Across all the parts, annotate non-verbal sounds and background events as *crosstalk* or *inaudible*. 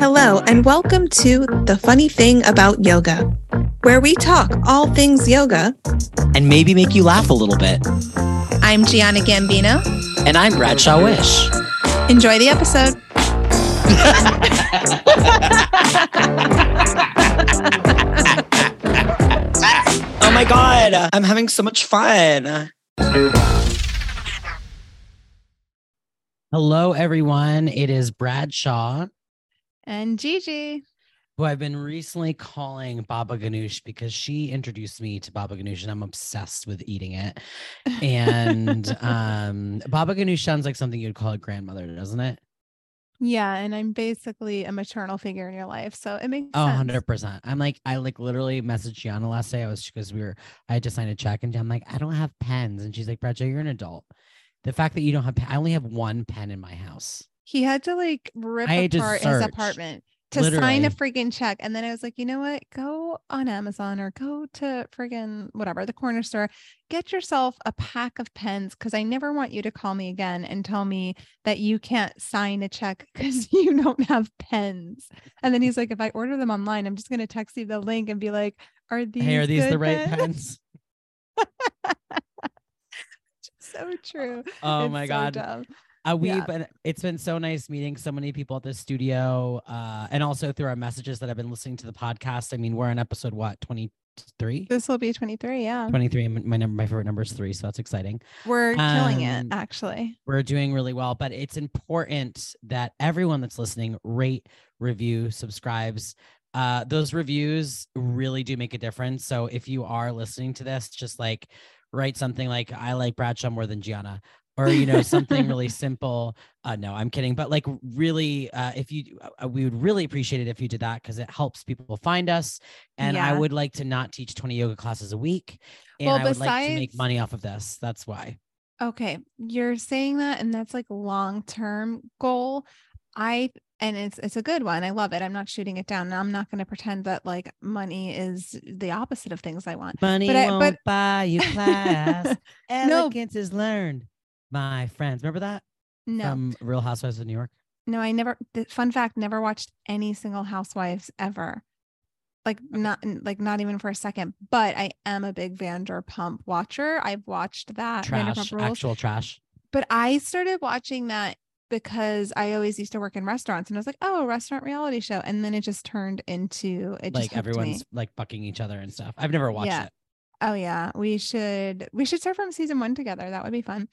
Hello, and welcome to The Funny Thing About Yoga, where we talk all things yoga. and maybe make you laugh a little bit. I'm Giana Gambino. And I'm Bradshaw Wish. Enjoy the episode. *laughs* Oh my God, I'm having so much fun. Hello, everyone. It is Bradshaw, And Gigi. who I've been recently calling Baba Ganoush because she introduced me to Baba Ganoush and I'm obsessed with eating it. And *laughs* um, Baba Ganoush sounds like something you'd call a grandmother, doesn't it? Yeah, and I'm basically a maternal figure in your life. So it makes Oh, sense. 100%. I'm like, I like literally messaged Giana last day. I was because we were, I had to sign a check and I'm like, I don't have pens. And she's like, Bradshaw, you're an adult. The fact that you don't have, I only have one pen in my house. He had to like rip I apart his apartment to sign a freaking check. And then I was like, you know what? Go on Amazon or go to friggin' whatever, the corner store, get yourself a pack of pens because I never want you to call me again and tell me that you can't sign a check *laughs* because you don't have pens. And then he's like, if I order them online, I'm just going to text you the link and be like, are these, hey, are these the good right pens? *laughs* so true. *laughs* Oh It's my so God. dumb. Uh, we've Yeah. been, it's been so nice meeting so many people at the studio uh, and also through our messages that I've been listening to the podcast. I mean, we're on episode what, 23? This will be 23. Yeah. 23. and My number, my favorite number is three. So that's exciting. We're killing it, Um, actually. we're doing really well but it's important that everyone that's listening rate review subscribes uh those reviews really do make a difference so if you are listening to this just like write something like i like bradshaw more than giana or you know something really *laughs* simple. Uh no i'm kidding. But like really uh if you uh, we would really appreciate it if you did that because it helps people find us. And i would like to not teach 20 yoga classes a week. And Well, i would like to make money off of this. That's why. Okay. You're saying that, and that's like long term goal. I and it's it's a good one. I love it. I'm not shooting it down. And I'm not going to pretend that like money is the opposite of things I want. Money But I- won't but- buy you class. *laughs* No. Elegance is learned, my friends. Remember that No, from Real Housewives of New York? no, I never. Fun fact: never watched any single Housewives ever. Like not like not even for a second. But I am a big Vanderpump watcher. I've watched that Trash, actual trash. but I started watching that because I always used to work in restaurants and I was like, oh, a restaurant reality show. And then it just turned into it Like everyone's me. like fucking each other and stuff. I've never watched Yeah. it. Oh yeah. We should we should start from season one together. That would be fun.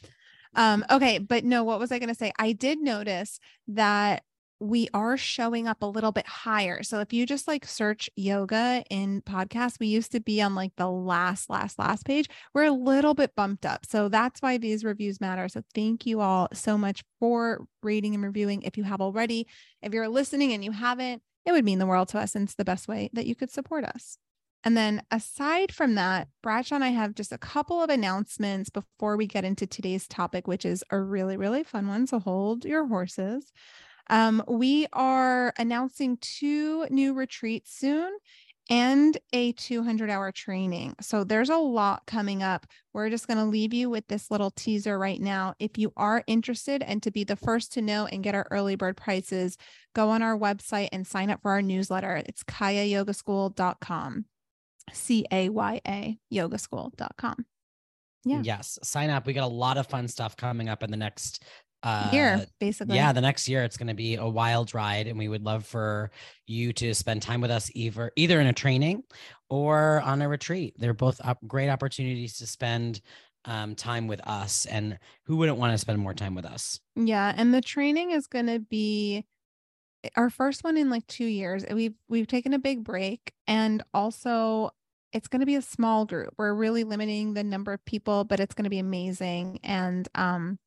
Um, okay, but no, what was I gonna say? I did notice that we are showing up a little bit higher. So if you just like search yoga in podcasts, we used to be on like the last, last, last page. We're a little bit bumped up. So that's why these reviews matter. So thank you all so much for rating and reviewing. If you have already, if you're listening and you haven't, it would mean the world to us. And it's the best way that you could support us. And then aside from that, Bradshaw and I have just a couple of announcements before we get into today's topic, which is a really, really fun one. So hold your horses. Um, we are announcing two new retreats soon and a 200 hour training. So there's a lot coming up. We're just going to leave you with this little teaser right now. If you are interested and to be the first to know and get our early bird prices, go on our website and sign up for our newsletter. It's cayayogaschool.com. C A Y A yogaschool.com. Yeah. Yes. Sign up. We got a lot of fun stuff coming up in the next uh Year, basically. yeah the next year it's going to be a wild ride and we would love for you to spend time with us either either in a training or on a retreat they're both up, great opportunities to spend um, time with us and who wouldn't want to spend more time with us Yeah, and the training is going to be our first one in like 2 years. We've we've taken a big break and also it's going to be a small group. We're really limiting the number of people, but it's going to be amazing and um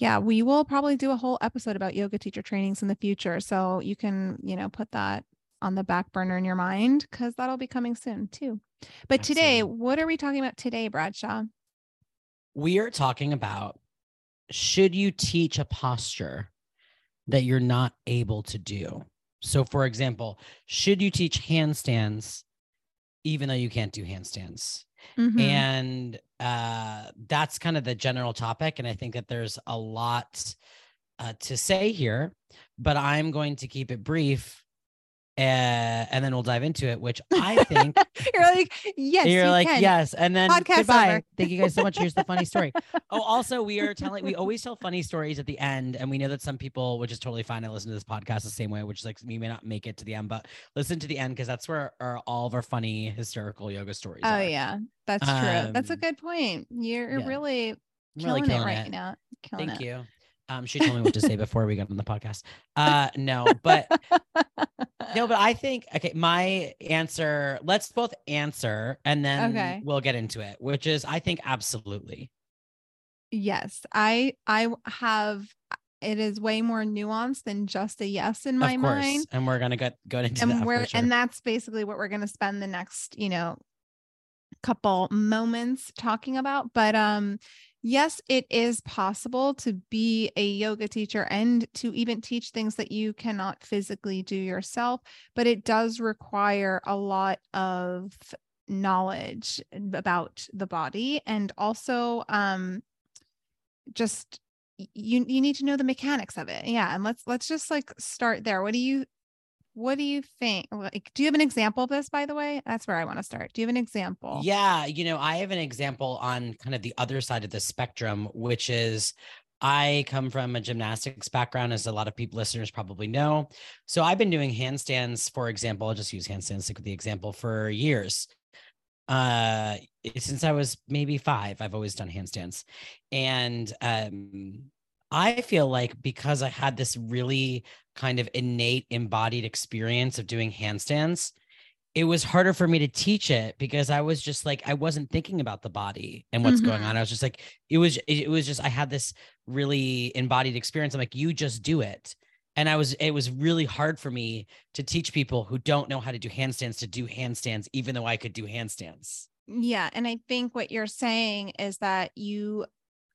yeah, we will probably do a whole episode about yoga teacher trainings in the future. So you can, you know, put that on the back burner in your mind cuz that'll be coming soon too. But today, what are we talking about today, Bradshaw? we are talking about should you teach a posture that you're not able to do so for example should you teach handstands even though you can't do handstands Mhm. and uh that's kind of the general topic and i think that there's a lot uh, to say here, but I'm going to keep it brief. Uh, and then we'll dive into it, which *laughs* I think you're like, yes, you're you like, can. yes. And then Podcast goodbye. over. Thank you guys so much. Here's the funny story. *laughs* Oh, also, we are telling, we always tell funny stories at the end. And we know that some people, which is totally fine, I listen to this podcast the same way, which is like, we may not make it to the end, but listen to the end because that's where our, all of our funny hysterical yoga stories Oh are. yeah, that's true. that's a Um, good point. You're yeah. really killing, really it right it. now. Killing Thank it. you. Um, she told me what to say before we got on the podcast. Uh, no, but *laughs* no, but I think okay. My answer. Let's both answer, and then Okay. we'll get into it. Which is, I think, absolutely. yes, I I have. It is way more nuanced than just a yes in my of course, mind. and we're gonna get go into and that. we're sure. and that's basically what we're going to spend the next you know couple moments talking about but um yes it is possible to be a yoga teacher and to even teach things that you cannot physically do yourself but it does require a lot of knowledge about the body and also um just you you need to know the mechanics of it. Yeah and let's let's just like start there. What do you what do you think like do you have an example of this by the way that's where i want to start do you have an example Yeah, you know, I have an example on kind of the other side of the spectrum, which is I come from a gymnastics background, as a lot of people listeners probably know. So I've been doing handstands, for example. I'll just use handstands to the example for years. Uh, since I was maybe five, I've always done handstands, and um, I feel like because I had this really kind of innate embodied experience of doing handstands, it was harder for me to teach it because I was just like I wasn't thinking about the body and what's going Mhm. on. I was just like it was it was just I had this really embodied experience. I'm like you just do it. And I was it was really hard for me to teach people who don't know how to do handstands to do handstands even though I could do handstands. yeah and i think what you're saying is that you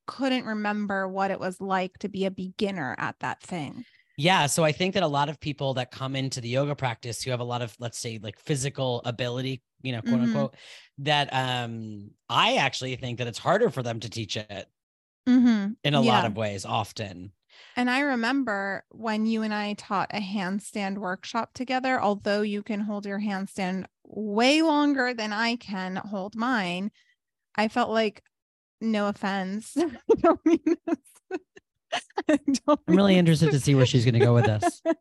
couldn't remember what it was like to be a beginner at that thing Yeah, so I think that a lot of people that come into the yoga practice who have a lot of let's say like physical ability, you know, quote Mhm. unquote, that um I actually think that it's harder for them to teach it mm-hmm. in a lot of ways often. And I remember when you and I taught a handstand workshop together, although you can hold your handstand way longer than I can hold mine, I felt like, no offense. *laughs* I don't mean this. *laughs* I I'm really interested to see where she's going to go with this. *laughs*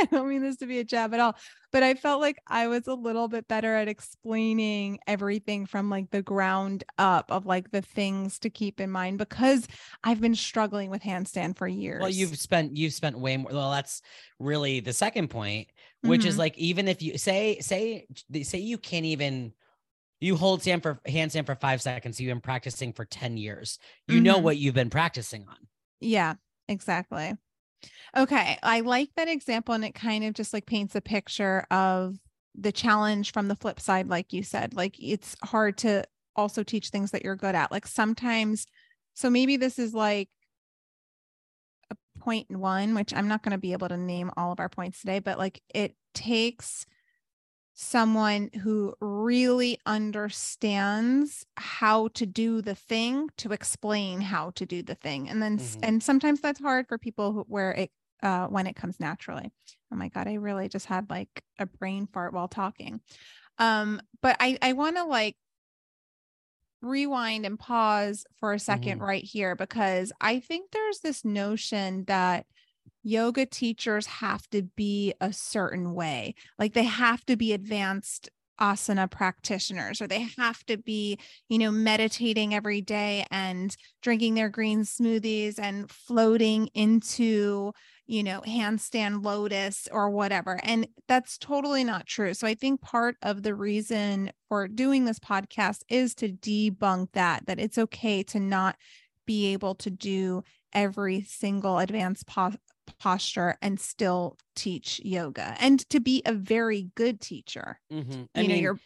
I don't mean this to be a jab at all, but I felt like I was a little bit better at explaining everything from like the ground up of like the things to keep in mind because I've been struggling with handstand for years. Well, you've spent you've spent way more. Well, that's really the second point, which is Mhm. like even if you say say say you can't even you hold stand for handstand for five seconds, you've been practicing for 10 years. You know Mhm. what you've been practicing on. Yeah, exactly. Okay, I like that example and it kind of just like paints a picture of the challenge from the flip side like you said. Like it's hard to also teach things that you're good at. Like sometimes so maybe this is like a point one, which I'm not going to be able to name all of our points today, but like it takes someone who really understands how to do the thing to explain how to do the thing and then s Mhm. and sometimes that's hard for people who, where it uh when it comes naturally oh my god i really just had like a brain fart while talking um but i i want to like rewind and pause for a 2nd Mhm. right here because i think there's this notion that yoga teachers have to be a certain way. Like they have to be advanced asana practitioners or they have to be you know meditating every day and drinking their green smoothies and floating into you know handstand lotus or whatever. And that's totally not true. So i think part of the reason for doing this podcast is to debunk that that it's okay to not be able to do every single advanced po- posture and still teach yoga and to be a very good teacher Mhm. you know your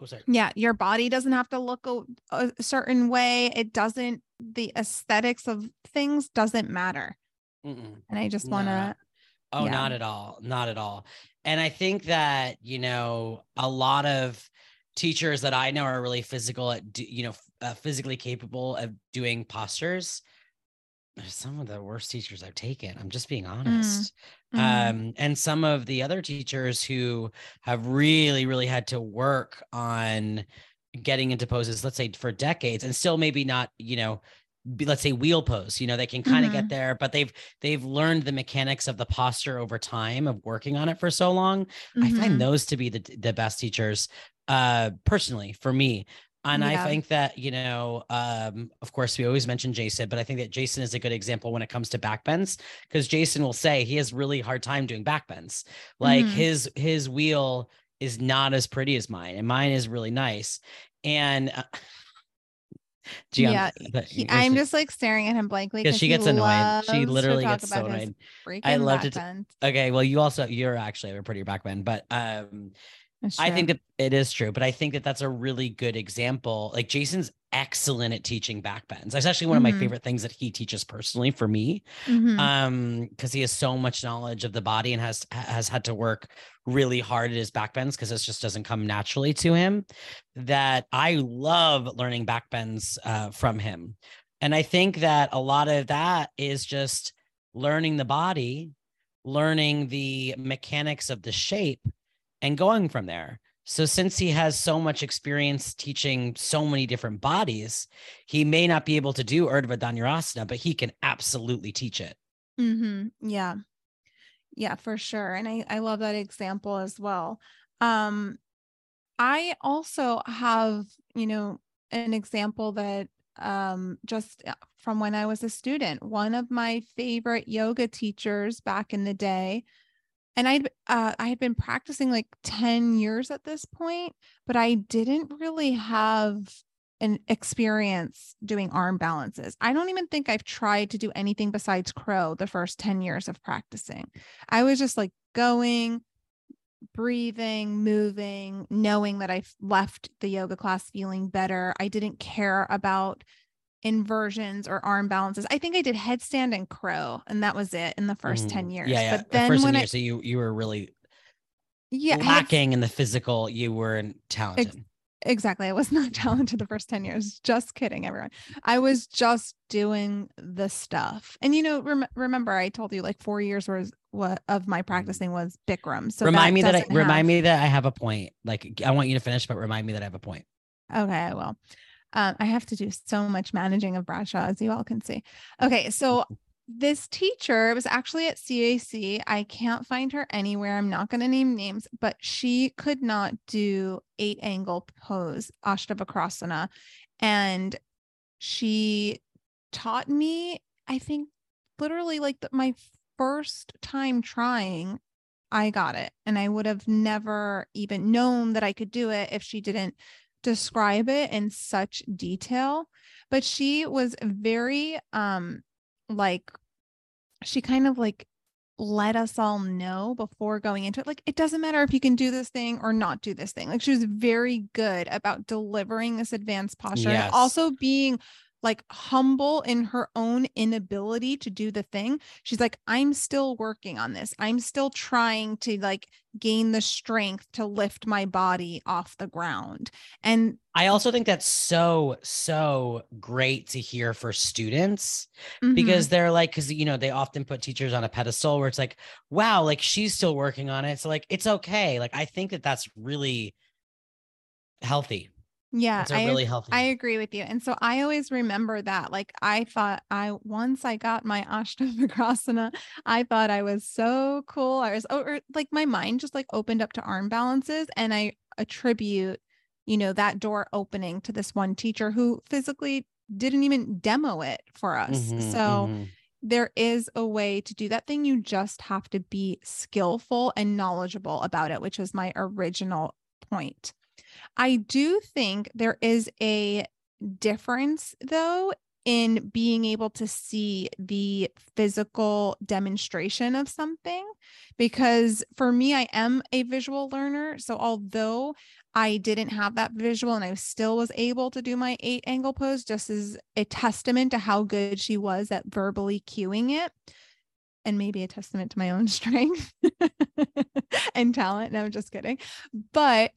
oh, yeah your body doesn't have to look a, a certain way it doesn't the aesthetics of things doesn't matter Mm-mm. and i just want to not- Oh, Yeah. not at all. Not at all. And I think that, you know, a lot of teachers that I know are really physical at, do, you know, uh, physically capable of doing postures. Some of the worst teachers I've taken. I'm just being honest. Mm. Um, and some of the other teachers who have really, really had to work on getting into poses, let's say for decades, and still maybe not, you know, be, let's say wheel pose you know they can kind of Mhm. get there but they've they've learned the mechanics of the posture over time of working on it for so long I Mhm. find those to be the the best teachers, uh, personally for me. And I think that, you know, um, of course, we always mention Jason, but I think that Jason is a good example when it comes to backbends because Jason will say he has really hard time doing backbends. Like Mhm. his his wheel is not as pretty as mine, and mine is really nice. And uh, *laughs* Gian- yeah, *laughs* he- I'm just like staring at him blankly because she gets annoyed. She literally gets so annoyed. I love to t- Okay, well, you also you're actually a prettier backbend, but um, I think that it is true, but I think that that's a really good example. Like Jason's excellent at teaching backbends. That's actually one of my Mhm. favorite things that he teaches personally for me. Mhm. Um, because he has so much knowledge of the body and has has had to work really hard at his backbends because this just doesn't come naturally to him. That I love learning backbends uh, from him, and I think that a lot of that is just learning the body, learning the mechanics of the shape, and going from there. So since he has so much experience teaching so many different bodies, he may not be able to do Urdhva Dhanurasana, but he can absolutely teach it. Mm-hmm. Yeah. Yeah, for sure. And I, I love that example as well. Um, I also have, you know, an example that um just uh, from when I was a student, one of my favorite yoga teachers back in the day. And I'd uh, I had been practicing like 10 years at this point, but I didn't really have an experience doing arm balances. I don't even think I've tried to do anything besides crow the first 10 years of practicing. I was just like going, breathing, moving, knowing that I left the yoga class feeling better. I didn't care about inversions or arm balances. I think I did headstand and crow, and that was it in the 1st Mhm. 10 years. Yeah, yeah. But the then first when year, I so you you were really yeah, lacking in the physical. You weren't talented. exactly. I was *laughs* not talented the first 10 years. Just kidding, everyone. I was just doing the stuff. And you know, rem- remember I told you like 4 years was what of my practicing was Bikram. So remind me that I, doesn't remind me that I have a point. Like I want you to finish, but remind me that I have a point. Okay, I will. Um, I have to do so much managing of Bradshaw, as you all can see. Okay, so *laughs* this teacher was actually at CAC. I can't find her anywhere. I'm not going to name names, but she could not do eight angle pose, Ashtavakrasana. And she taught me, I think, literally like the, my first time trying, I got it. And I would have never even known that I could do it if she didn't describe it in such detail but she was very um like she kind of like let us all know before going into it like it doesn't matter if you can do this thing or not do this thing like she was very good about delivering this advanced posture Yes. and also being like humble in her own inability to do the thing she's like i'm still working on this. I'm still trying to like gain the strength to lift my body off the ground. And I also think that's so so great to hear for students mhm, because they're like because you know they often put teachers on a pedestal where it's like wow like she's still working on it. So like it's okay. Like I think that that's really healthy. Yeah It's really healthy. I agree with you and so i always remember that like i thought i once i got my ashtavakrasana i thought i was so cool i was or like my mind just like opened up to arm balances and i attribute you know that door opening to this one teacher who physically didn't even demo it for us Mhm, so mhm. there is a way to do that thing. You just have to be skillful and knowledgeable about it, which was my original point. I do think there is a difference, though, in being able to see the physical demonstration of something. Because for me, I am a visual learner. So although I didn't have that visual and I still was able to do my eight angle pose, just as a testament to how good she was at verbally cueing it. And maybe a testament to my own *laughs* strength and talent. No, I'm just kidding. But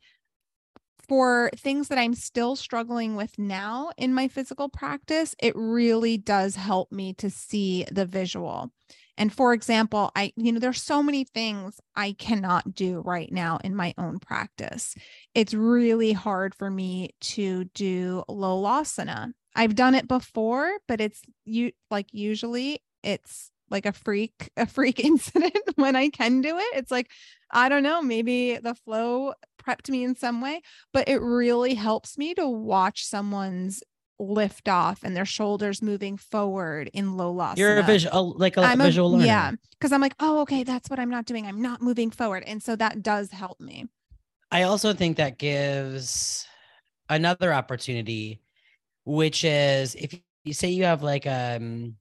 for things that I'm still struggling with now in my physical practice, it really does help me to see the visual. And for example, I, you know, there's so many things I cannot do right now in my own practice. It's really hard for me to do lolasana. I've done it before, but it's you like usually it's like a freak, a freak *laughs* incident when I can do it. It's like, I don't know, maybe the flow prepped me in some way, but it really helps me to watch someone's lift off and their shoulders moving forward in low loss. You're a visual, like a I'm visual a, learner. Yeah. Cause I'm like, oh, okay, that's what I'm not doing. I'm not moving forward. And so that does help me. I also think that gives another opportunity, which is if you say you have like um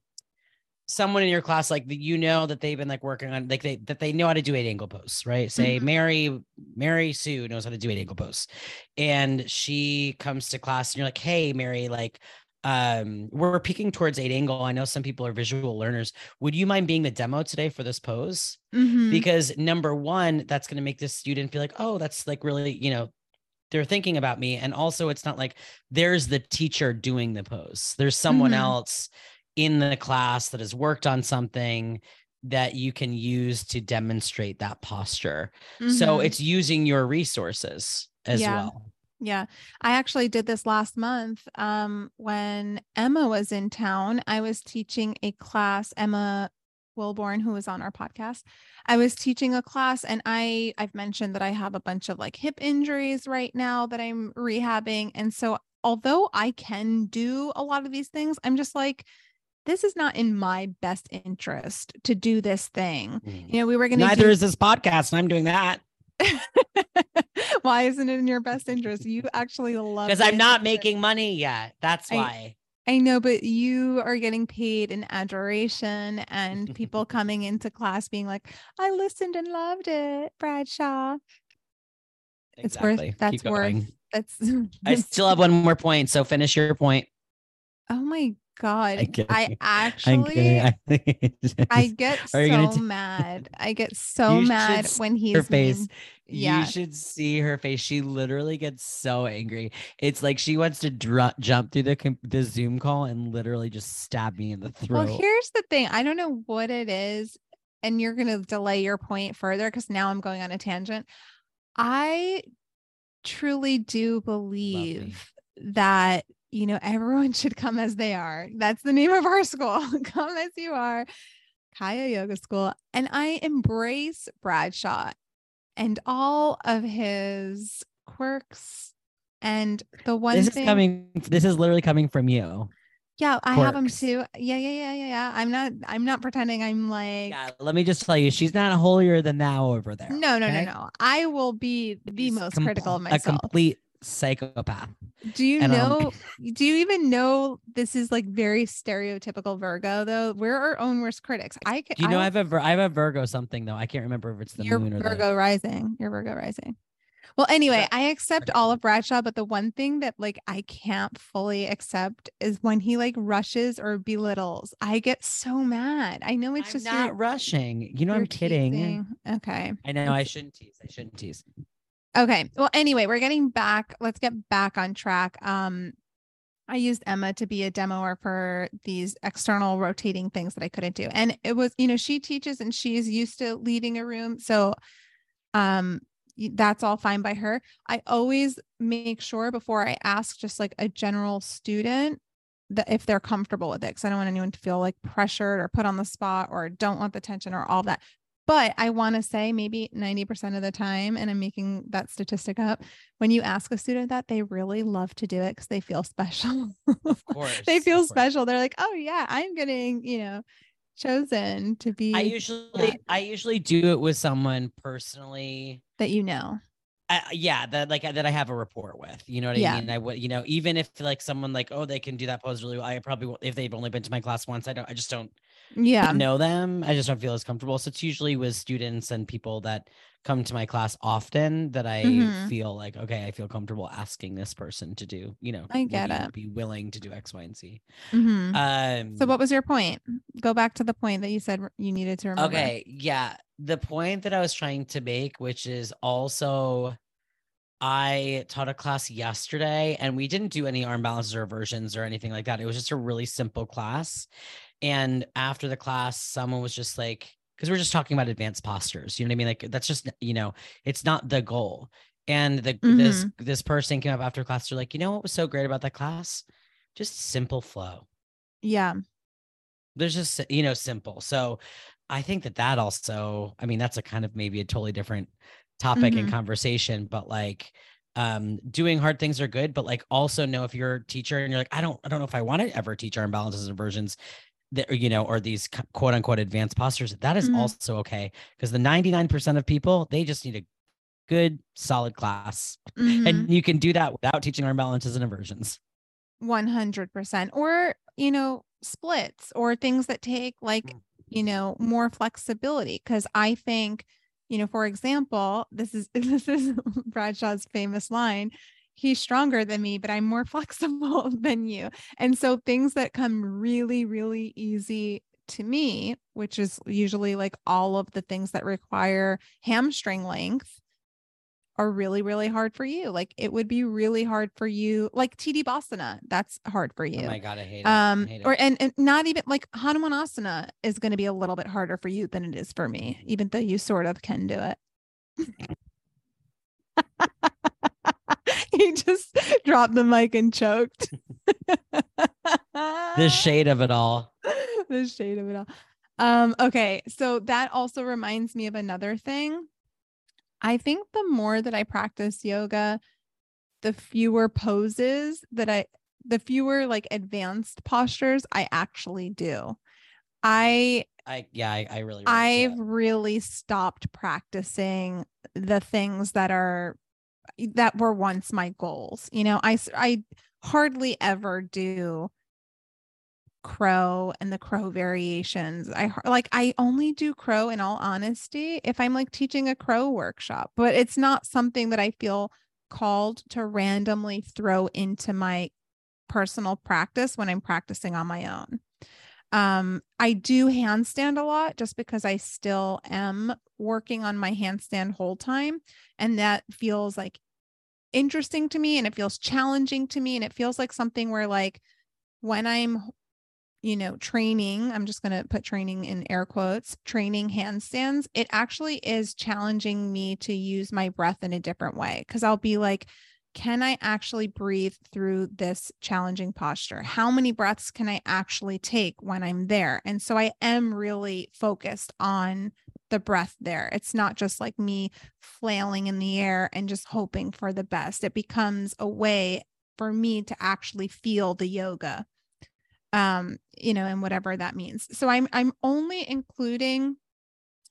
someone in your class like you know that they've been like working on like they that they know how to do eight angle posts right? Say mm-hmm. mary mary sue knows how to do eight angle posts. And she comes to class and you're like hey mary like um we're peeking towards eight angle. I know some people are visual learners. Would you mind being the demo today for this pose? Mm-hmm. because number one that's going to make this student feel like oh that's like really you know they're thinking about me. And also it's not like there's the teacher doing the pose. There's someone mm-hmm. else in the class that has worked on something that you can use to demonstrate that posture. Mm-hmm. So it's using your resources as yeah. well. Yeah. I actually did this last month um, when Emma was in town. I was teaching a class, Emma Wilborn, who was on our podcast. I was teaching a class and I I've mentioned that I have a bunch of like hip injuries right now that I'm rehabbing. And so although I can do a lot of these things, I'm just like, this is not in my best interest to do this thing. Mm. You know, we were going to. Neither do- is this podcast, and I'm doing that. *laughs* why isn't it in your best interest? You actually love because I'm not making money yet. That's why. I, I know, but you are getting paid in adoration *laughs* and people coming into class being like, I listened and loved it, Bradshaw. Exactly. It's worth that's worth that's I *laughs* still have one more point. So finish your point. Oh my god. I actually *laughs* I get so t- mad. I get so mad when he's her face. Mean. Yeah. You should see her face. She literally gets so angry. It's like she wants to dr- jump through the the Zoom call and literally just stab me in the throat. Well, here's the thing. I don't know what it is and you're going to delay your point further cuz now I'm going on a tangent. I truly do believe that you know, everyone *laughs* should come as they are. That's the name of our school. *laughs* come as you are. Caya Yoga School. And I embrace Bradshaw and all of his quirks. And the one this thing, is coming, this is literally coming from you. Yeah, I have them too. Yeah, yeah, yeah, yeah, yeah. I'm not. I'm not pretending. I'm like. Yeah, let me just tell you, she's not holier than thou over there. No, no, okay? no, no. I will be the most com- critical of myself. A complete psychopath. Do you and, um, know? Do you even know this is like very stereotypical Virgo though? We're our own worst critics. I can. Do you know I, have a I have a Virgo something though. I can't remember if it's the moon or Virgo the... rising. You're Virgo rising. Well, anyway, I accept all of Bradshaw, but the one thing that like I can't fully accept is when he like rushes or belittles. I get so mad. I know it's I'm just not your, rushing. You know, I'm kidding. Teasing. Okay. I know I shouldn't tease. I shouldn't tease. Okay. Well, anyway, we're getting back. Let's get back on track. Um, I used Emma to be a demoer for these external rotating things that I couldn't do. And it was, you know, she teaches and she's used to leading a room. So um that's all fine by her. I always make sure before I ask just like a general student that if they're comfortable with it, because I don't want anyone to feel like pressured or put on the spot or don't want the tension or all that. But I want to say maybe 90% of the time, and I'm making that statistic up, when you ask a student that, they really love to do it because they feel special. Of *laughs* course. they feel special. They're like, oh, yeah, I'm getting, you know, chosen to be. I usually. I usually do it with someone personally that you know. Yeah, that like that I have a rapport with. You know what I yeah. mean? I would, you know, even if like someone like, oh, they can do that pose really well. I probably if they've only been to my class once, I don't, I just don't yeah know them i just don't feel as comfortable so it's usually with students and people that come to my class often that i mm-hmm. feel like okay i feel comfortable asking this person to do you know i get it be willing to do x y and z mm-hmm. um so what was your point go back to the point that you said you needed to remember okay yeah the point that i was trying to make which is also I taught a class yesterday and we didn't do any arm balances or versions or anything like that. It was just a really simple class. And after the class, someone was just like, because we're just talking about advanced postures. You know what I mean? Like that's just, you know, it's not the goal. And the this Mhm. this person came up after class. They're like, you know what was so great about that class? Just simple flow. Yeah. There's just you know simple. So I think that that also. I mean, that's a kind of maybe a totally different topic and Mhm. conversation, but like um doing hard things are good but like also know if you're a teacher and you're like i don't i don't know if i want to ever teach arm balances and versions that you know or these quote unquote advanced postures that is Mhm. also okay because the 99% of people they just need a good solid class Mhm. and you can do that without teaching arm balances and inversions 100% or you know splits or things that take like Mm. you know more flexibility because i think you know for example this is *laughs* this is bradshaw's famous line he's stronger than me but i'm more *laughs* flexible than you. And so things that come really really easy to me which is usually like all of the things that require hamstring length are really really hard for you. Like it would be really hard for you like tittibhasana that's hard for you. oh my god i hate it. Um hate or and, and not even like hanumanasana is going to be a little bit harder for you than it is for me even though you sort of can do it *laughs* *laughs* he just dropped the mic and choked. The shade of it all. *laughs* The shade of it all. Um okay so that also reminds me of another thing. I think the more that i practice yoga the fewer poses that i the fewer like advanced postures i actually do. I i yeah i, I really i've that. really stopped practicing the things that are that were once my goals you know I, I hardly ever do crow and the crow variations. I like i only do crow in all honesty if i'm like teaching a crow workshop but it's not something that i feel called to randomly throw into my personal practice when i'm practicing on my own um i do handstand a lot just because i still am working on my handstand whole time and that feels like interesting to me and it feels challenging to me and it feels like something where like when i'm you know training i'm just going to put training in air quotes training handstands it actually is challenging me to use my breath in a different way because i'll be like can i actually breathe through this challenging posture? How many breaths can i actually take when i'm there? And so i am really focused on the breath there. It's not just like me flailing in the air and just hoping for the best. It becomes a way for me to actually feel the yoga um you know and whatever that means. So i'm i'm only including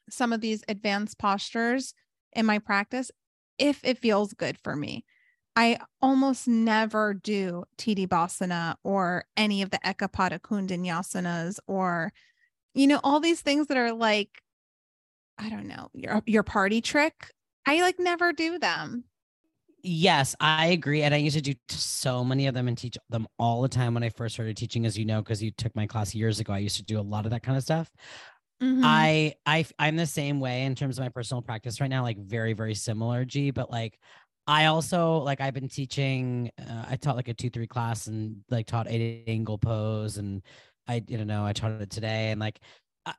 some of these advanced postures in my practice if it feels good for me i almost never do tittibhasana or any of the ekapada kundinyasanas or you know all these things that are like i don't know your your party trick i like never do them Yes, I agree. And I used to do so many of them and teach them all the time when I first started teaching, as you know, because you took my class years ago. I used to do a lot of that kind of stuff. Mhm. I'm the same way in terms of my personal practice right now, like very, very similar, G, but like I also like I've been teaching uh, I taught like a 2-3 class and like taught eight angle pose and I you know I taught it today and like I,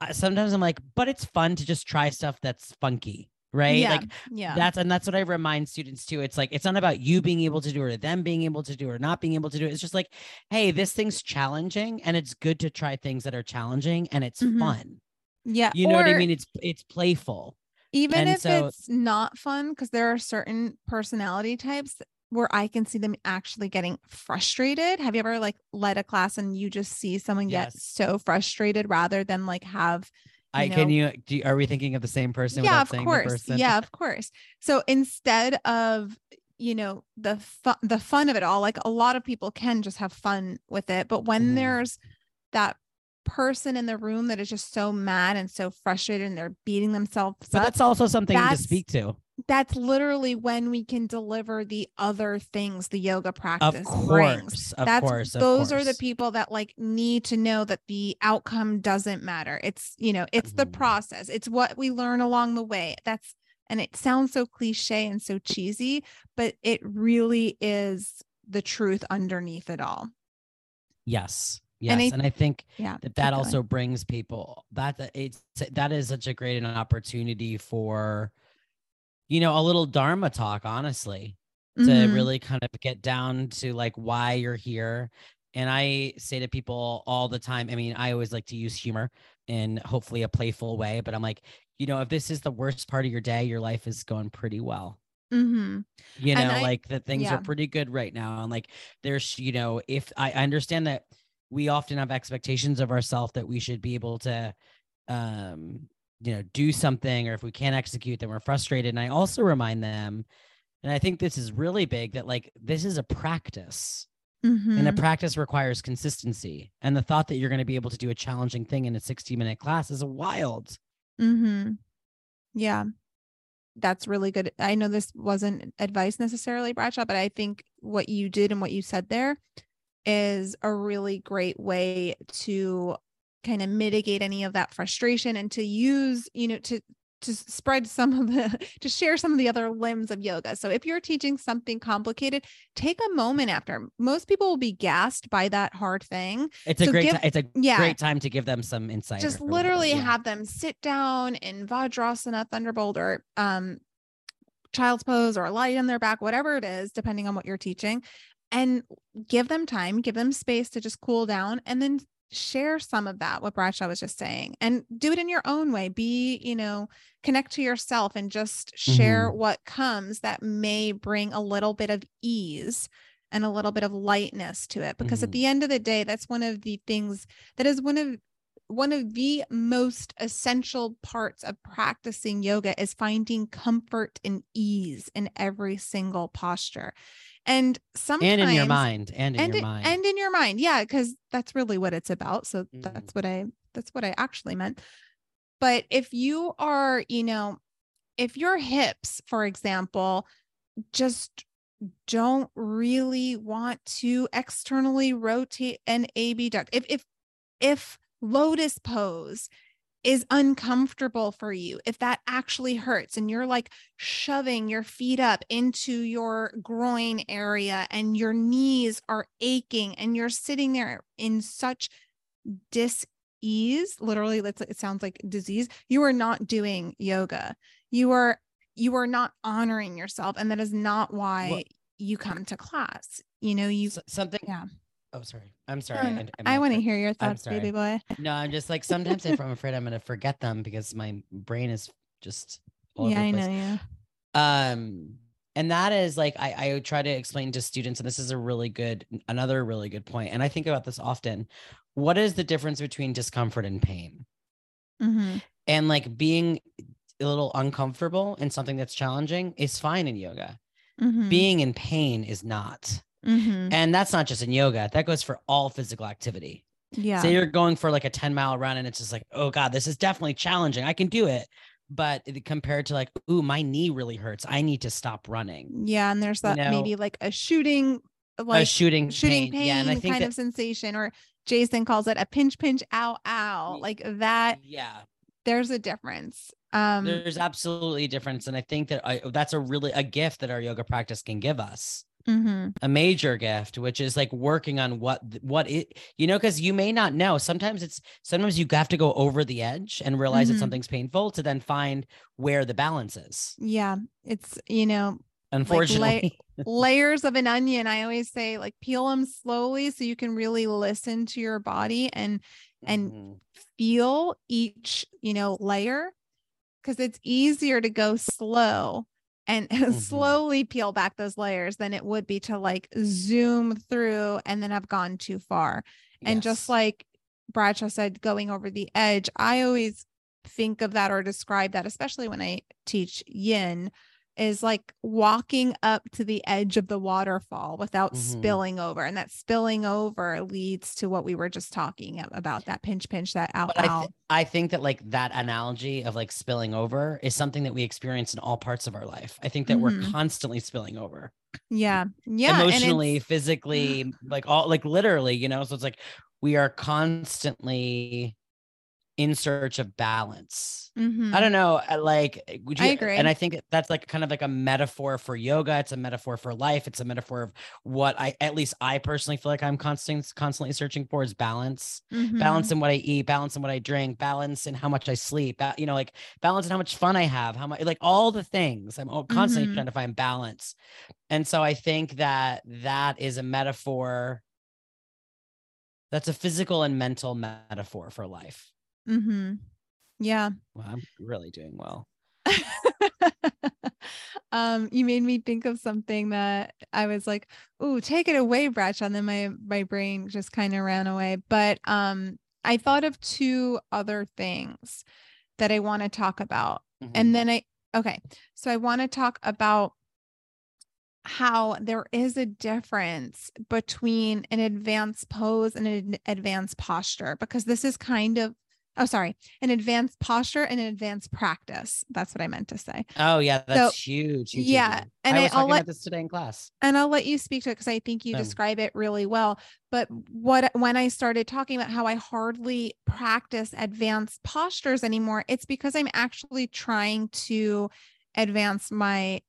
I, sometimes I'm like but it's fun to just try stuff that's funky, right? yeah Like yeah that's and that's what I remind students too. It's like it's not about you being able to do it or them being able to do it or not being able to do it. It's just like, hey, this thing's challenging and it's good to try things that are challenging and it's Mhm. fun. yeah You know what I mean? It's it's playful. Even And if so- it's not fun because there are certain personality types where i can see them actually getting frustrated. Have you ever like led a class and you just see someone get so frustrated rather than like have I know- can you do are we thinking of the same person yeah of course. yeah of course. So instead of you know the fun the fun of it all like a lot of people can just have fun with it but when Mhm. there's that person in the room that is just so mad and so frustrated and they're beating themselves But up that's also something to speak to. that's literally when we can deliver the other things the yoga practice Of brings. course. Of That's course. Those are the people that like need to know that the outcome doesn't matter. It's, you know, it's the Mhm. process. It's what we learn along the way. That's And it sounds so cliche and so cheesy, but it really is the truth underneath it all. Yes. Yes. And And I- I, think Yeah. that that going. also brings people that it's that is such a great an opportunity for you know a little dharma talk honestly to Mhm. really kind of get down to like why you're here and i say to people all the time i mean i always like to use humor in hopefully a playful way but i'm like you know if this is the worst part of your day your life is going pretty well Mhm. you know I- like that things yeah. are pretty good right now and like there's you know if i I understand that we often have expectations of ourselves that we should be able to um you know do something or if we can't execute then we're frustrated and i also remind them and i think this is really big that like this is a practice and a Mhm. practice requires consistency and the thought that you're going to be able to do a challenging thing in a 60 minute class is wild Mm-hmm. Yeah. That's really good. I know this wasn't advice necessarily, Bradshaw, but I think what you did and what you said there is a really great way to kind of mitigate any of that frustration and to use, you know, to to spread some of the *laughs* to share some of the other limbs of yoga. So if you're teaching something complicated, take a moment after. Most people will be gassed by that hard thing. it's a great give- ti- it's a Yeah. great time to give them some insight just literally yeah. have them sit down in Vajrasana, Thunderbolt, or um, child's pose, or light on their back, whatever it is, depending on what you're teaching, and give them time, give them space to just cool down, and then share some of that. What Bradshaw was just saying, and do it in your own way. Be, you know, connect to yourself and just share what comes that may bring a little bit of ease and a little bit of lightness to it because at Mhm. the end of the day that's one of the things that is one of one of the most essential parts of practicing yoga is finding comfort and ease in every single posture and sometimes and in your mind and in and your in- mind. and in your mind yeah because that's really what it's about. So Mhm. that's what i that's what i actually meant. But if you are you know if your hips for example just don't really want to externally rotate an abduct if if if lotus pose is uncomfortable for you if that actually hurts and you're like shoving your feet up into your groin area and your knees are aching and you're sitting there in such dis-ease literally that's it sounds like disease you are not doing yoga you are you are not honoring yourself and that is not why Well- you come to class you know you something yeah. Oh sorry. I'm sorry. and- and i want to hear your thoughts baby boy. No i'm just like sometimes if i'm afraid i'm gonna forget them because my brain is just all yeah i know yeah. Um and that is like I, I try to explain to students and this is a really good another really good point and i think about this often. What is the difference between discomfort and pain? Hmm and like being a little uncomfortable in something that's challenging is fine in yoga. Hmm being in pain is not hmm and that's not just in yoga. That goes for all physical activity. Yeah. Say you're going for like a 10 mile run and it's just like oh god this is definitely challenging. I can do it. But compared to like ooh my knee really hurts. I need to stop running. Yeah and there's you that maybe like a shooting like a shooting shooting pain. pain, yeah and i think kind that of sensation or jason calls it a pinch pinch ow ow. Like that yeah. there's a difference. Um there's absolutely a difference and i think that I, that's a really a gift that our yoga practice can give us mhm, a major gift which is like working on what what it you know because you may not know sometimes it's sometimes you have to go over the edge and realize Mhm. that something's painful to then find where the balance is yeah it's you know unfortunately *laughs* layers of an onion i always say like peel them slowly so you can really listen to your body and and Mhm. feel each you know layer because it's easier to go slow and *laughs* Mm-hmm. slowly peel back those layers than it would be to like zoom through and then have gone too far and just like bradshaw said going over the edge i always think of that or describe that especially when i teach yin is like walking up to the edge of the waterfall without Mhm. spilling over and that spilling over leads to what we were just talking about that pinch pinch that out I, out th- I think that like that analogy of like spilling over is something that we experience in all parts of our life. I think that we're Mhm. constantly spilling over yeah yeah emotionally, physically, *sighs* like all like literally, you know. So it's like we are constantly in search of balance. Mhm. I don't know. uh, Like, uh, would I you, agree. and I think that's like kind of like a metaphor for yoga. It's a metaphor for life. It's a metaphor of what I, at least I personally feel like I'm constantly constantly searching for is balance. Mhm. Balance in what I eat, balance in what I drink, balance in how much I sleep. You know, like balance in how much fun I have, how much, like all the things. I'm constantly Mhm. trying to find balance. And so I think that that is a metaphor. That's a physical and mental metaphor for life. Mhm. Yeah. Well, I'm really doing well. *laughs* um, you made me think of something that I was like, "Ooh, take it away, Bradshaw." And then my my brain just kind of ran away. But um, I thought of two other things that I want to talk about, Mhm. and then I okay, so I want to talk about how there is a difference between an advanced pose and an advanced posture because this is kind of oh sorry an advanced posture and an advanced practice that's what i meant to say Oh yeah, that's huge, huge, huge, yeah, huge. and I I- was I'll talking let- about this today in class. and I'll let you speak to it because I think you Um, describe it really well. But what when I started talking about how I hardly practice advanced postures anymore, it's because I'm actually trying to advance my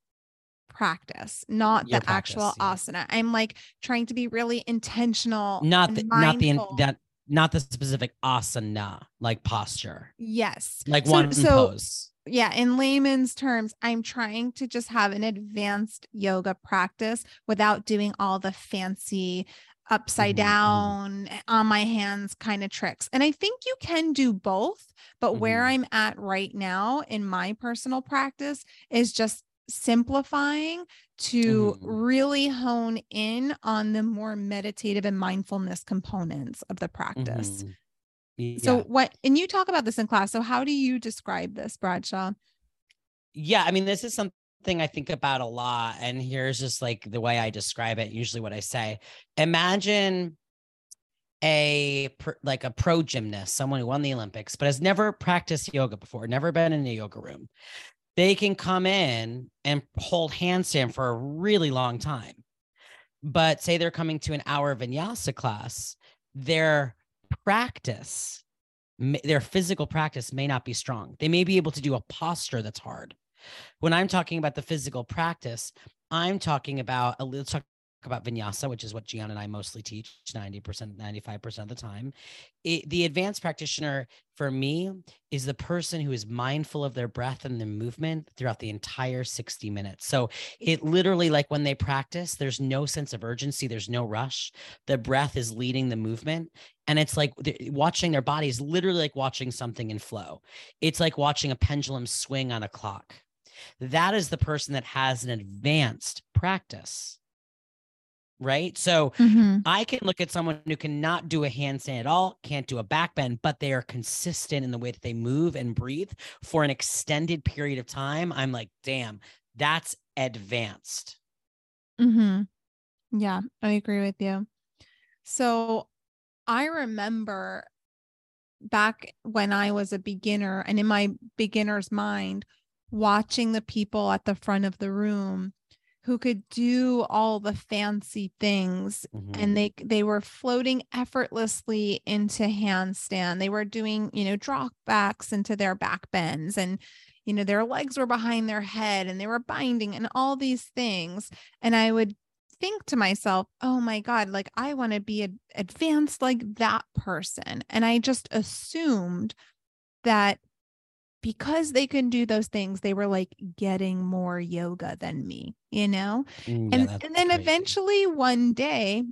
practice, not Your the actual practice, asana. I'm like trying to be really intentional. Not the not the that not the specific asana like posture, yes. like So- one so pose. yeah, in layman's terms, I'm trying to just have an advanced yoga practice without doing all the fancy upside Mhm, mhm. down on my hands kind of tricks. And I think you can do both, but where Mhm. I'm at right now in my personal practice is just simplifying to Mhm. really hone in on the more meditative and mindfulness components of the practice. Mhm. So what and you talk about this in class. So how do you describe this, Bradshaw? yeah, I mean, this is something I think about a lot. And here's just like the way I describe it, usually what I say. Imagine a like a pro gymnast, someone who won the Olympics, but has never practiced yoga before, never been in a yoga room. They can come in and hold handstand for a really long time. But say they're coming to an hour of vinyasa class, their practice, their physical practice may not be strong. They may be able to do a posture that's hard. When I'm talking about the physical practice, I'm talking about a little talk about vinyasa, which is what Giana and I mostly teach 90%, 95% of the time. It, the advanced practitioner for me is the person who is mindful of their breath and their movement throughout the entire 60 minutes. So it literally, like when they practice, there's no sense of urgency, there's no rush. The breath is leading the movement. And it's like watching their bodies, literally like watching something in flow. It's like watching a pendulum swing on a clock. That is the person that has an advanced practice. Right. So I can look at someone who cannot do a handstand at all, can't do a back bend, but they are consistent in the way that they move and breathe for an extended period of time. I'm like, damn, that's advanced. Mm-hmm. Yeah, I agree with you. So I remember back when I was a beginner and in my beginner's mind, watching the people at the front of the room who could do all the fancy things Mhm. and they they were floating effortlessly into handstand. They were doing you know drop backs into their back bends and you know their legs were behind their head and they were binding and all these things. And i would think to myself oh my god like i want to be ad- advanced like that person. And i just assumed that because they can do those things they were like getting more yoga than me you know Mm, and and then crazy. eventually one day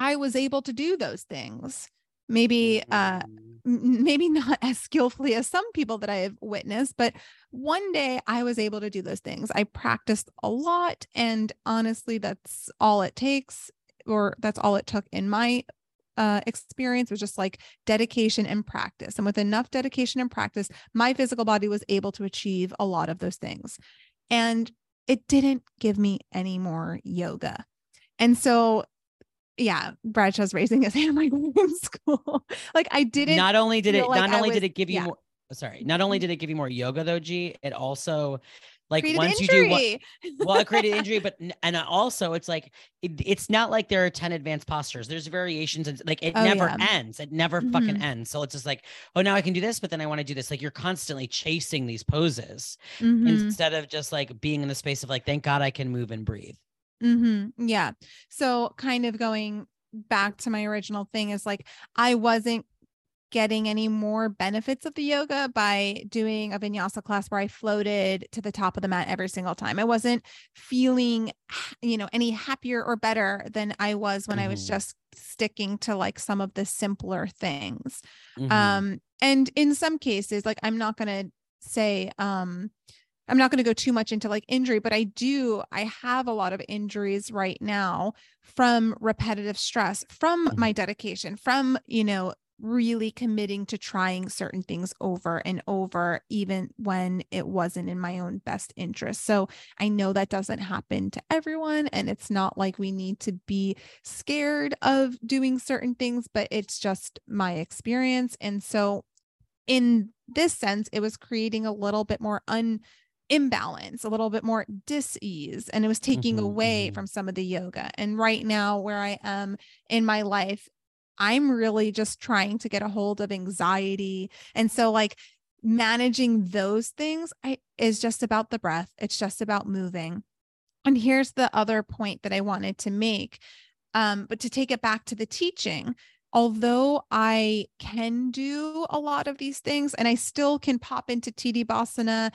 i was able to do those things maybe uh Mhm. m- maybe *laughs* not as skillfully as some people that i have witnessed but one day i was able to do those things i practiced a lot and honestly that's all it takes or that's all it took in my uh, experience was just like dedication and practice and with enough dedication and practice my physical body was able to achieve a lot of those things and it didn't give me any more yoga. And so, yeah, Bradshaw's raising his *laughs* hand like in school. *laughs* like I didn't. not only did it like not I only was- did it give you yeah. more sorry. Not only did it give you more yoga though, G, it also like Created once you do one, *laughs* well, it created *laughs* injury, but and also it's like it, it's not like there are 10 advanced postures. There's variations and like it Oh, never yeah. ends. It never fucking Mhm. ends. So it's just like, oh, now I can do this, but then I want to do this. Like you're constantly chasing these poses Mhm. instead of just like being in the space of like, thank God I can move and breathe. Mm-hmm. Yeah. So kind of going back to my original thing is like I wasn't getting any more benefits of the yoga by doing a vinyasa class where I floated to the top of the mat every single time. I wasn't feeling, you know, any happier or better than I was when I was Mhm. just sticking to like some of the simpler things. Mhm. Um, and in some cases, like I'm not gonna say um I'm not going to go too much into like injury, but I do, I have a lot of injuries right now from repetitive stress, from my dedication, from, you know, really committing to trying certain things over and over, even when it wasn't in my own best interest. So I know that doesn't happen to everyone. And it's not like we need to be scared of doing certain things, but it's just my experience. And so in this sense, it was creating a little bit more un imbalance, a little bit more dis-ease, and it was taking Mhm, away mhm. from some of the yoga. And right now, where I am in my life, I'm really just trying to get a hold of anxiety. And so like managing those things I is just about the breath. It's just about moving. And here's the other point that I wanted to make. Um, but to take it back to the teaching, although I can do a lot of these things and I still can pop into Tittibhasana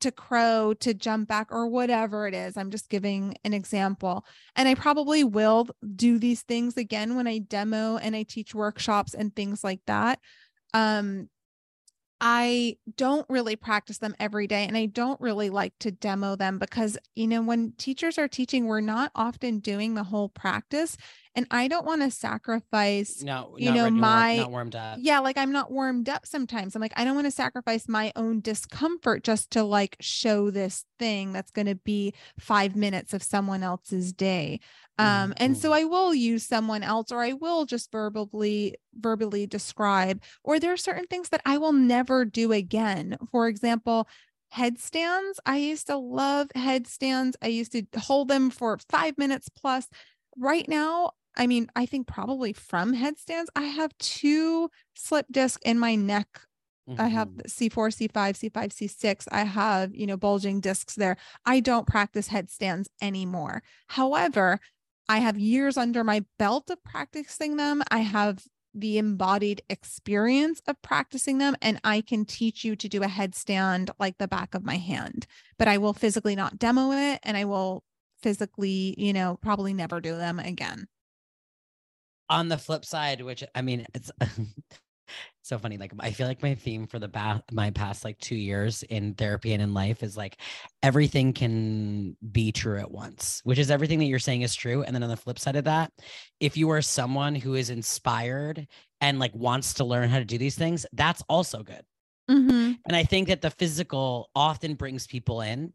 to crow to jump back or whatever it is. I'm just giving an example. And I probably will do these things again when I demo and I teach workshops and things like that. Um, I don't really practice them every day and I don't really like to demo them because, you know, when teachers are teaching, we're not often doing the whole practice. And I don't want to sacrifice No, you know, my- not warmed up. yeah, like I'm not warmed up sometimes. I'm like, I don't want to sacrifice my own discomfort just to like show this thing that's going to be five minutes of someone else's day. Um, and so I will use someone else or I will just verbally, verbally describe, or there are certain things that I will never do again. For example, headstands. I used to love headstands. I used to hold them for five minutes plus. Right now, I mean, I think probably from headstands, I have two slip discs in my neck. I have Mhm. C4, C5, C5, C6. I have, you know, bulging discs there. I don't practice headstands anymore. However, I have years under my belt of practicing them. I have the embodied experience of practicing them, and I can teach you to do a headstand like the back of my hand. But I will physically not demo it, and I will physically, you know, probably never do them again. On the flip side, which I mean, *laughs* it's so funny. Like I feel like my theme for the ba- my past like two years in therapy and in life is like everything can be true at once, which is everything that you're saying is true. And then on the flip side of that, if you are someone who is inspired and like wants to learn how to do these things, that's also good. Mhm. And I think that the physical often brings people in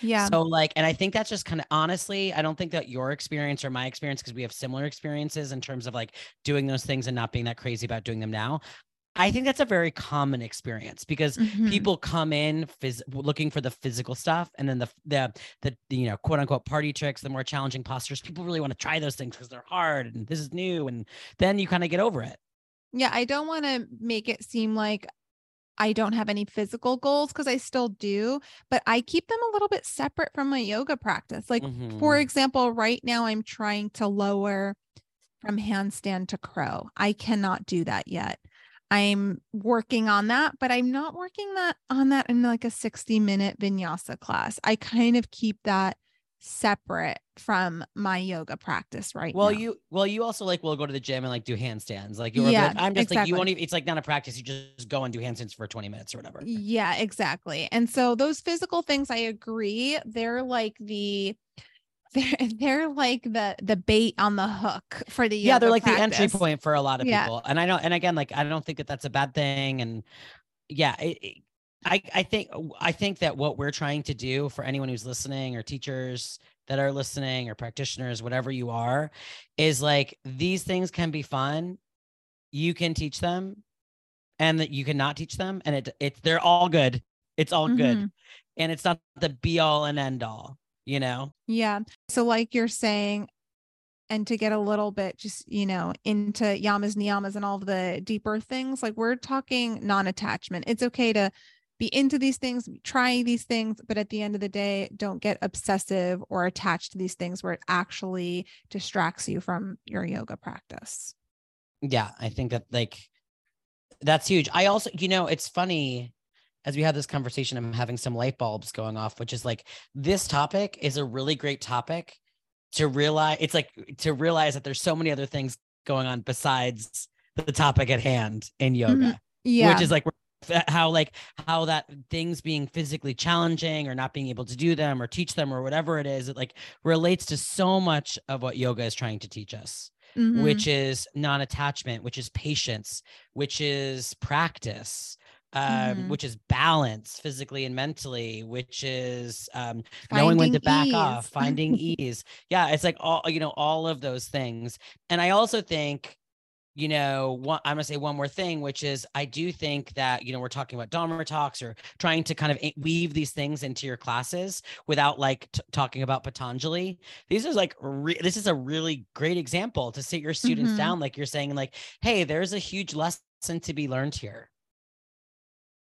Yeah. so like, and I think that's just kind of honestly, I don't think that your experience or my experience, because we have similar experiences in terms of like doing those things and not being that crazy about doing them now. I think that's a very common experience because Mhm. people come in phys- looking for the physical stuff and then the the the you know quote unquote party tricks the more challenging postures people really want to try those things because they're hard and this is new and then you kind of get over it Yeah, I don't want to make it seem like I don't have any physical goals because I still do, but I keep them a little bit separate from my yoga practice. Like, for Mhm. example, right now I'm trying to lower from handstand to crow. I cannot do that yet. I'm working on that, but I'm not working that on that in like a 60 minute vinyasa class. I kind of keep that separate from my yoga practice right well now. you well you also like will go to the gym and like do handstands like you're Yeah, like i'm just like you exactly. won't even it's like not a practice you just go and do handstands for 20 minutes or whatever Yeah, exactly. And so those physical things, I agree. They're like the *laughs* they're they're like the the bait on the hook for the yeah they're like the entry point for a lot of Yeah. people and i know and again like i don't think that that's a bad thing and yeah it, it- i i think i think that what we're trying to do for anyone who's listening or teachers that are listening or practitioners whatever you are is like these things can be fun you can teach them and that you cannot teach them and it it's they're all good it's all good Mhm. and it's not the be all and end all you know Yeah. So, like you're saying, and to get a little bit just, you know, into yamas, niyamas, and all of the deeper things, like we're talking non attachment. It's okay to be into these things, trying these things, but at the end of the day, don't get obsessive or attached to these things where it actually distracts you from your yoga practice. yeah i think that like that's huge i also you know it's funny as we have this conversation i'm having some light bulbs going off which is like this topic is a really great topic to realize it's like to realize that there's so many other things going on besides the topic at hand in mm-hmm. yoga Yeah. which is like f- how like how that things being physically challenging or not being able to do them or teach them or whatever it is it like relates to so much of what yoga is trying to teach us Mhm. which is non-attachment which is patience which is practice um, Mhm. which is balance physically and mentally which is um, knowing when to back off finding *laughs* ease yeah it's like all you know all of those things and i also think you know one, i'm going to say one more thing which is i do think that you know we're talking about dharma talks or trying to kind of weave these things into your classes without like t- talking about patanjali these are like re- this is a really great example to sit your students Mhm. down like you're saying like hey there's a huge lesson to be learned here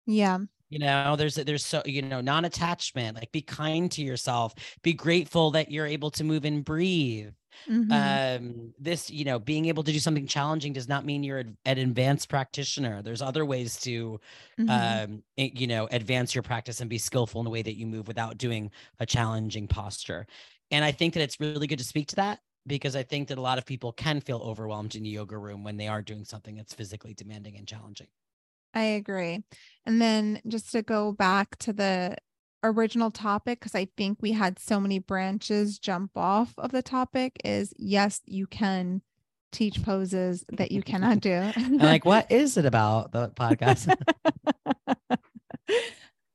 yeah. You know there's there's so you know non-attachment like be kind to yourself be grateful that you're able to move and breathe Mhm. um this you know being able to do something challenging does not mean you're an advanced practitioner there's other ways to Mhm. um you know advance your practice and be skillful in the way that you move without doing a challenging posture and i think that it's really good to speak to that because i think that a lot of people can feel overwhelmed in a yoga room when they are doing something that's physically demanding and challenging I agree. And then just to go back to the original topic, because I think we had so many branches jump off of the topic, is yes, you can teach poses that you cannot do. *laughs* and like what is it about the podcast *laughs*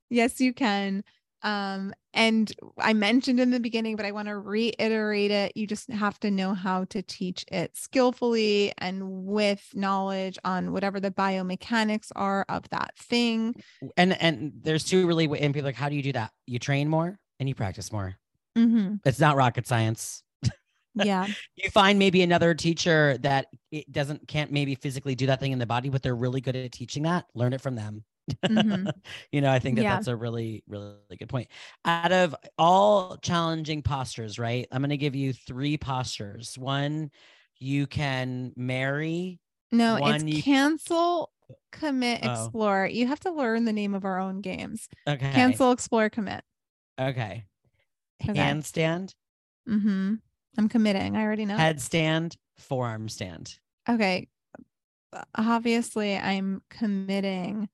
yes, you can. Um, and I mentioned in the beginning, but I want to reiterate it. You just have to know how to teach it skillfully and with knowledge on whatever the biomechanics are of that thing. and and there's two really and people are like how do you do that you train more and you practice more Mhm. it's not rocket science *laughs* Yeah. you find maybe another teacher that it doesn't can't maybe physically do that thing in the body but they're really good at teaching that learn it from them *laughs* Mhm. you know i think that Yeah. that's a really really good point out of all challenging postures right i'm going to give you three postures one you can marry No, One it's cancel, commit, Oh. explore. You have to learn the name of our own games. okay Cancel, explore, commit. okay Okay. handstand Mm-hmm. I'm committing. I already know. headstand forearm stand Okay. Obviously, I'm committing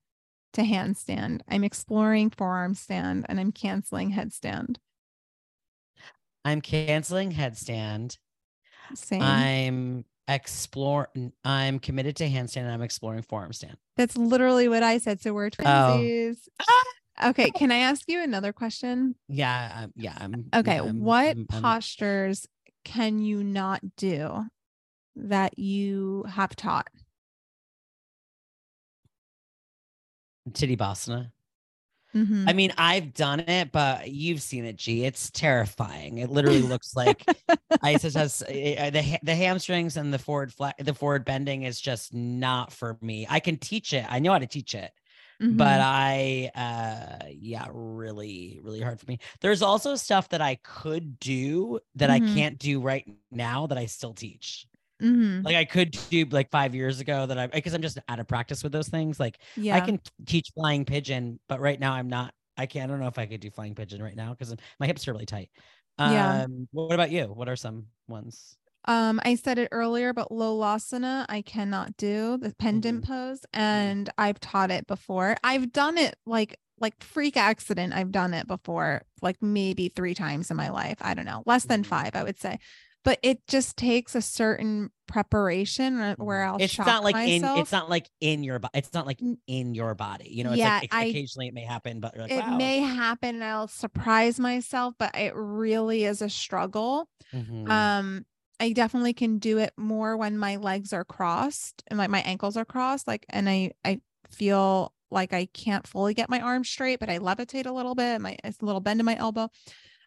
to handstand. I'm exploring forearm stand and I'm canceling headstand. I'm canceling headstand. Same. I'm explore. I'm committed to handstand. And I'm exploring forearm stand. That's literally what I said. So we're Oh. twinsies. *laughs* Okay. Can I ask you another question? Yeah, I'm, yeah. I'm, Okay. yeah, I'm- what I'm- postures can you not do that you have taught? Tittibhasana. Mhm. I mean, I've done it, but you've seen it, G. It's terrifying. It literally looks like *laughs* ISIS has uh, the the hamstrings and the forward flat, the forward bending is just not for me. I can teach it. I know how to teach it, but Mhm. I, uh, yeah, really, really hard for me. There's also stuff that I could do that I Mhm. can't do right now that I still teach. Mhm. Like I could do like five years ago that I because I'm just out of practice with those things. Like yeah. I can teach flying pigeon, but right now I'm not. I can't. I don't know if I could do flying pigeon right now because my hips are really tight. Yeah. Um, what about you? What are some ones? Um, I said it earlier, but Lolasana I cannot do the pendant Mm-hmm. pose, and I've taught it before. I've done it like like freak accident. I've done it before, like maybe three times in my life. I don't know, less than Mhm. five, I would say. But it just takes a certain preparation uh, where I'll Mm-hmm. it's shock not like myself. in. It's not like in your body. It's not like in your body. You know, it's Yeah, like I- occasionally it may happen, but like, it wow. may happen and I'll surprise myself, but it really is a struggle. Mhm. Um, I definitely can do it more when my legs are crossed and like my ankles are crossed, like, and I I feel like I can't fully get my arms straight, but I levitate a little bit. My it's a little bend in my elbow.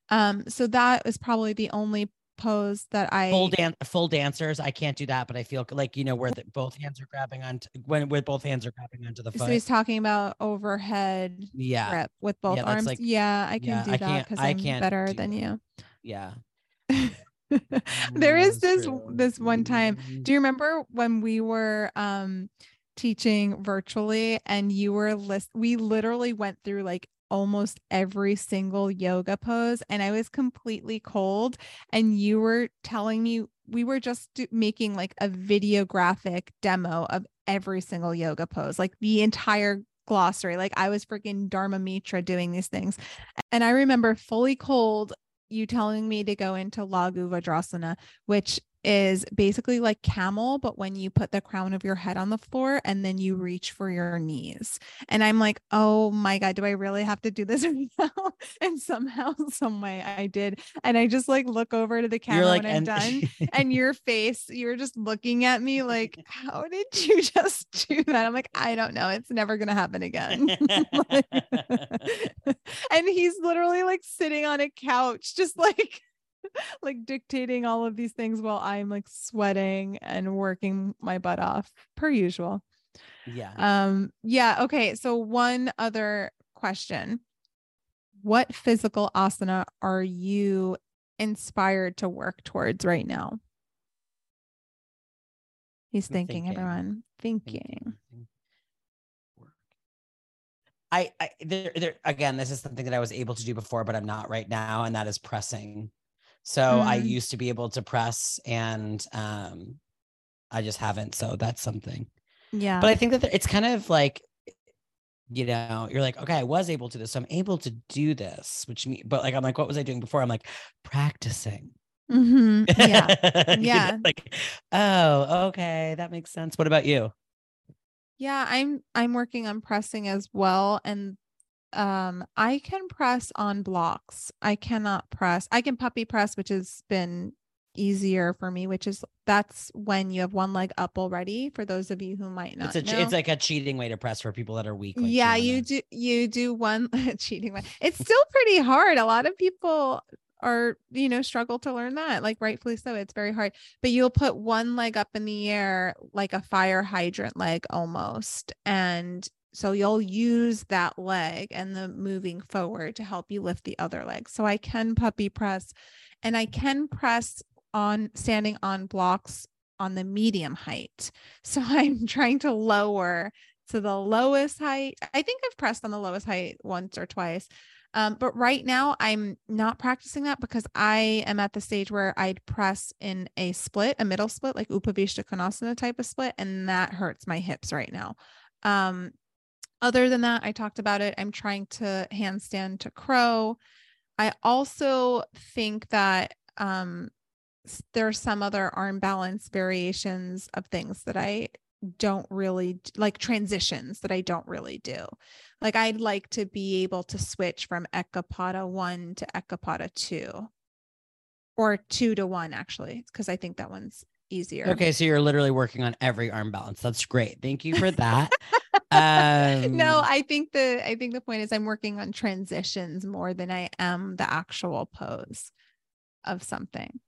Um, so that is probably the only pose that I full dance full dancers i can't do that but i feel like you know where the, both hands are grabbing on when with both hands are grabbing onto the foot so he's talking about overhead yeah. grip with both Yeah, arms? like- yeah i can yeah, do I that because I i'm can't better than that. you. Yeah. *laughs* There is this this one time. Mm. do you remember when we were um teaching virtually and you were list we literally went through like almost every single yoga pose and I was completely cold and you were telling me we were just making like a videographic demo of every single yoga pose like the entire glossary like I was freaking Dharma Mitra doing these things. And I remember fully cold you telling me to go into Laghu Vajrasana which is basically like camel, but when you put the crown of your head on the floor and then you reach for your knees. And I'm like, oh my God, do I really have to do this *laughs* right now? And somehow, *laughs* some way I did. And I just like look over to the camera like when I'm and done. *laughs* And your face, you're just looking at me like, how did you just do that? I'm like, I don't know. It's never going to happen again. and he's literally like sitting on a couch, just like *laughs* like dictating all of these things while I'm like sweating and working my butt off per usual. yeah Um yeah, okay. So one other question. What physical asana are you inspired to work towards right now? He's thinking, thinking. everyone. Thinking. thinking. I, I there, there again, this is something that I was able to do before, but I'm not right now, and that is pressing. So I Mm. used to be able to press, and um, I just haven't. So that's something. Yeah. But I think that it's kind of like, you know, you're like, okay, I was able to this, so I'm able to do this, which me, but like, I'm like, what was I doing before? I'm like, practicing. Mm-hmm. Yeah. *laughs* You know, Yeah. like, oh, okay, that makes sense. What about you? Yeah, I'm I'm working on pressing as well and um I can press on blocks. I cannot press. I can puppy press which has been easier for me, which is that's when you have one leg up already for those of you who might not It's a, know. it's like a cheating way to press for people that are weak. like yeah, you do you do one *laughs* cheating one. It's still pretty hard. A lot of people are, you know, struggle to learn that. Like rightfully so. It's very hard. But you'll put one leg up in the air like a fire hydrant leg almost. And so you'll use that leg and the moving forward to help you lift the other leg. So I can puppy press and I can press on standing on blocks on the medium height. *laughs* So I'm trying to lower to the lowest height. I think I've pressed on the lowest height once or twice. Um, but right now I'm not practicing that because I am at the stage where I'd press in a split, a middle split, like Upavishta Konasana type of split, and that hurts my hips right now. Um, other than that, I talked about it. I'm trying to handstand to crow. I also think that um, there are some other arm balance variations of things that I don't really like transitions that I don't really do. Like I'd like to be able to switch from Ekapada 1 to Ekapada 2 or 2 to 1 actually because I think that one's easier. Okay, so you're literally working on every arm balance. That's great. Thank you for that. *laughs* um, no, I think the I think the point is I'm working on transitions more than I am the actual pose of something.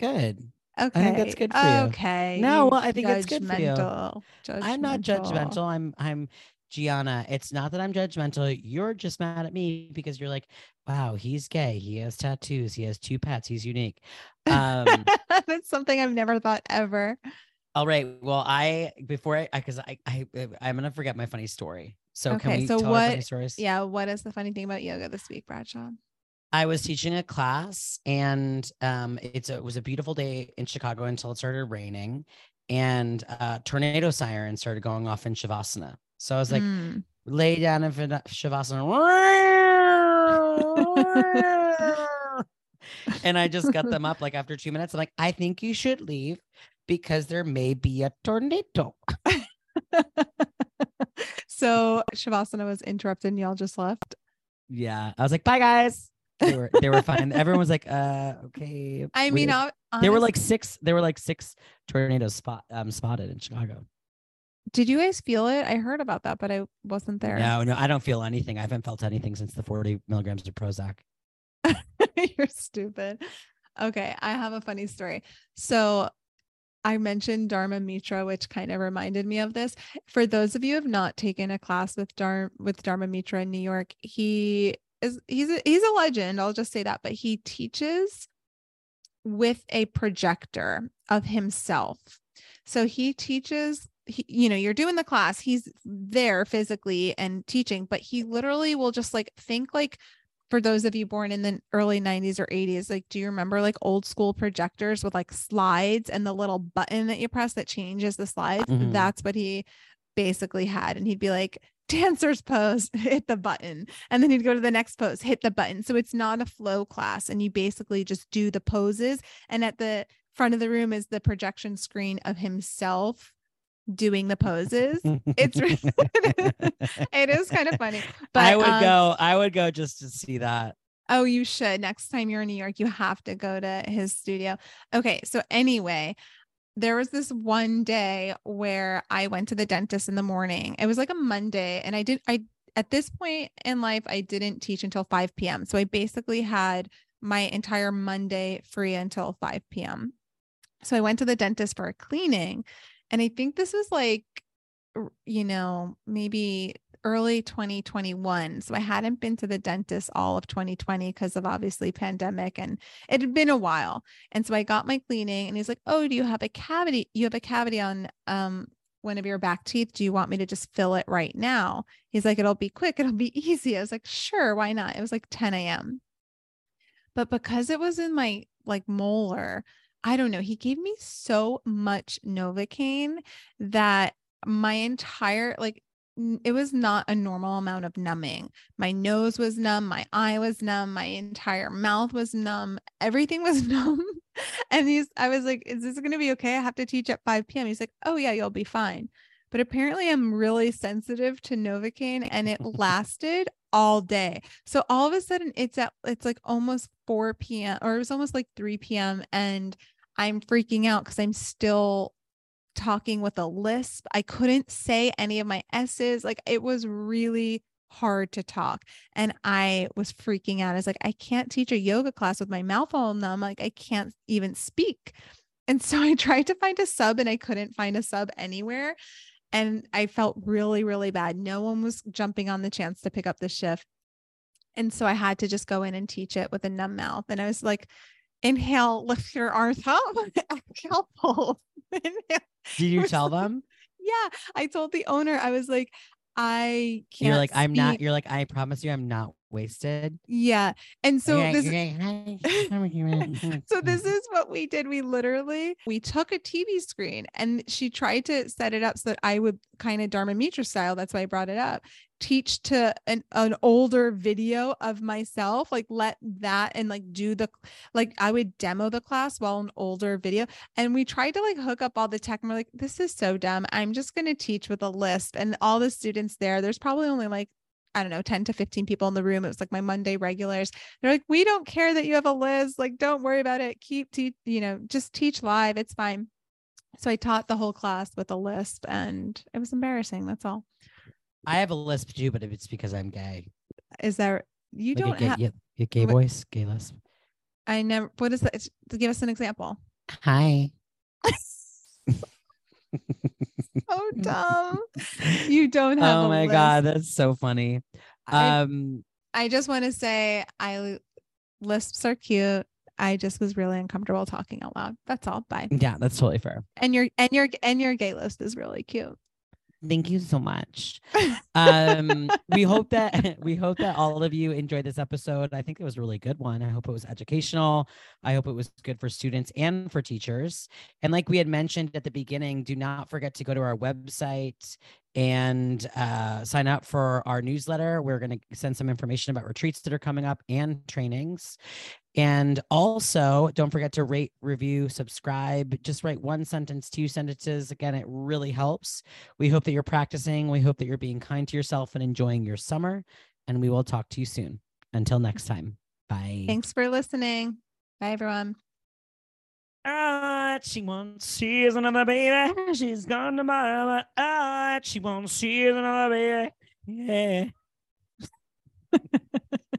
good. Okay. think that's good for you. Okay. No, well, I think it's good for you. judgmental- I'm not judgmental. I'm I'm Giana. It's not that I'm judgmental. You're just mad at me because you're like, wow, he's gay. He has tattoos. He has two pets. He's unique. Um, *laughs* That's something I've never thought ever. All right. Well, I before I because I, I I'm gonna forget my funny story. So can Okay, we so tell our funny what- stories? Yeah. What is the funny thing about yoga this week, Bradshaw? I was teaching a class and um it's a, it was a beautiful day in Chicago until it started raining and uh tornado siren started going off in Shavasana. So I was like, Mm. lay down in Shavasana. *laughs* and I just got them up like after two minutes. I'm like, I think you should leave because there may be a tornado. *laughs* so Shavasana was interrupted and y'all just left. Yeah. I was like, bye guys. They were they were fine. Everyone was like, uh, okay. I mean, I'll- there were like six there were like six tornadoes spot um spotted in chicago Did you guys feel it? I heard about that, but I wasn't there. No, no, I don't feel anything. I haven't felt anything since the 40 milligrams of Prozac. *laughs* You're stupid. Okay, I have a funny story. So I mentioned Dharma Mitra, which kind of reminded me of this. For those of you have not taken a class with Dharma with Dharma Mitra in New York, he is he's a, he's a legend. I'll just say that, but he teaches with a projector of himself. So he teaches he, you know, you're doing the class, he's there physically and teaching, but he literally will just like think like for those of you born in the early 90s or 80s, like, do you remember like old school projectors with like slides and the little button that you press that changes the slides? Mhm. That's what he basically had. And he'd be like, dancers pose, *laughs* hit the button. And then he'd go to the next pose, hit the button. So it's not a flow class. And you basically just do the poses. And at the front of the room is the projection screen of himself doing the poses. It's *laughs* really, *laughs* it is kind of funny. But I would um, go, I would go just to see that. Oh, you should. Next time you're in New York, you have to go to his studio. Okay. So, anyway, there was this one day where I went to the dentist in the morning. It was like a Monday, and I did, I, at this point in life, I didn't teach until 5 p.m. So, I basically had my entire Monday free until 5 p.m. So, I went to the dentist for a cleaning. And I think this was like, you know, maybe early 2021. So I hadn't been to the dentist all of 2020 because of obviously pandemic and it had been a while. And so I got my cleaning and he's like, "Oh, do you have a cavity? You have a cavity on um one of your back teeth. Do you want me to just fill it right now?" He's like, "It'll be quick. It'll be *laughs* easy." I was like, "Sure, why not?" It was like 10 a.m. But because it was in my like molar, I don't know. He gave me so much Novocaine that my entire like it was not a normal amount of numbing. My nose was numb, my eye was numb, my entire mouth was numb, everything was *laughs* numb. and he's I was like, is this gonna be okay? I have to teach at 5 p.m. He's like, Oh yeah, you'll be fine. But apparently I'm really sensitive to Novocaine and it *laughs* lasted all day. So all of a sudden it's at it's like almost 4 p.m. or it was almost like 3 p.m. and I'm freaking out because I'm still talking with a lisp. I couldn't say any of my S's. Like it was really hard to talk. And I was freaking out. I was like, I can't teach a yoga class with my mouth all numb. Like I can't even speak. And so *laughs* I tried to find a sub and I couldn't find a sub anywhere. And I felt really, really bad. No one was jumping on the chance to pick up the shift. And so I had to just go in and teach it with a numb mouth. And I was like, inhale, lift your arms up, *laughs* exhale, pull. *laughs* Did you tell them? Yeah, I told the owner, I was like, I can't. You're like, I'm not, you're like, I promise you I'm not wasted. Yeah. And so You're this you're *laughs* so this is what we did. We literally we took a TV screen and she tried to set it up so that I would kind of Dharma Mitra style. That's why I brought it up. Teach to an, an older video of myself, like let that and like do the like I would demo the class while an older video. And we tried to like hook up all the tech and we're like, this is so dumb. I'm just gonna teach with a list. And all the students there, there's probably only like I don't know, 10 to 15 people in the room. It was like my Monday regulars. They're like, we don't care that you have a list. Like, don't worry about it. Keep, te- you know, just teach live. It's fine. So I taught the whole class with a lisp and it was embarrassing. That's all. I have a lisp too, but it's because I'm gay. Is there, you Like don't have, yeah, gay what- voice, gay lisp. I never, what is that? Give us an example. Hi. *laughs* Oh, *laughs* dumb. You don't have oh my lisp. god, that's so funny. I, Um, I just want to say I lisps are cute. I just was really uncomfortable talking out loud. That's all. Bye. yeah, that's totally fair. And your and your and your gay list is really cute. Thank you so much. um we hope that *laughs* we hope that all of you enjoyed this episode. I think it was a really good one. I hope it was educational. I hope it was good for students and for teachers. And like we had mentioned at the beginning do not forget to go to our website and uh, sign up for our newsletter. We're going to send some information about retreats that are coming up and trainings and also don't forget to rate review subscribe just write one sentence two sentences again it really helps we hope that you're practicing. We hope that you're being kind to yourself and enjoying your summer. And we will talk to you soon. Until next time. Bye. Thanks for listening. Bye everyone. God. that she wants sees another baby. She's gone tomorrow, but oh, that she wants sees another baby. Yeah. *laughs*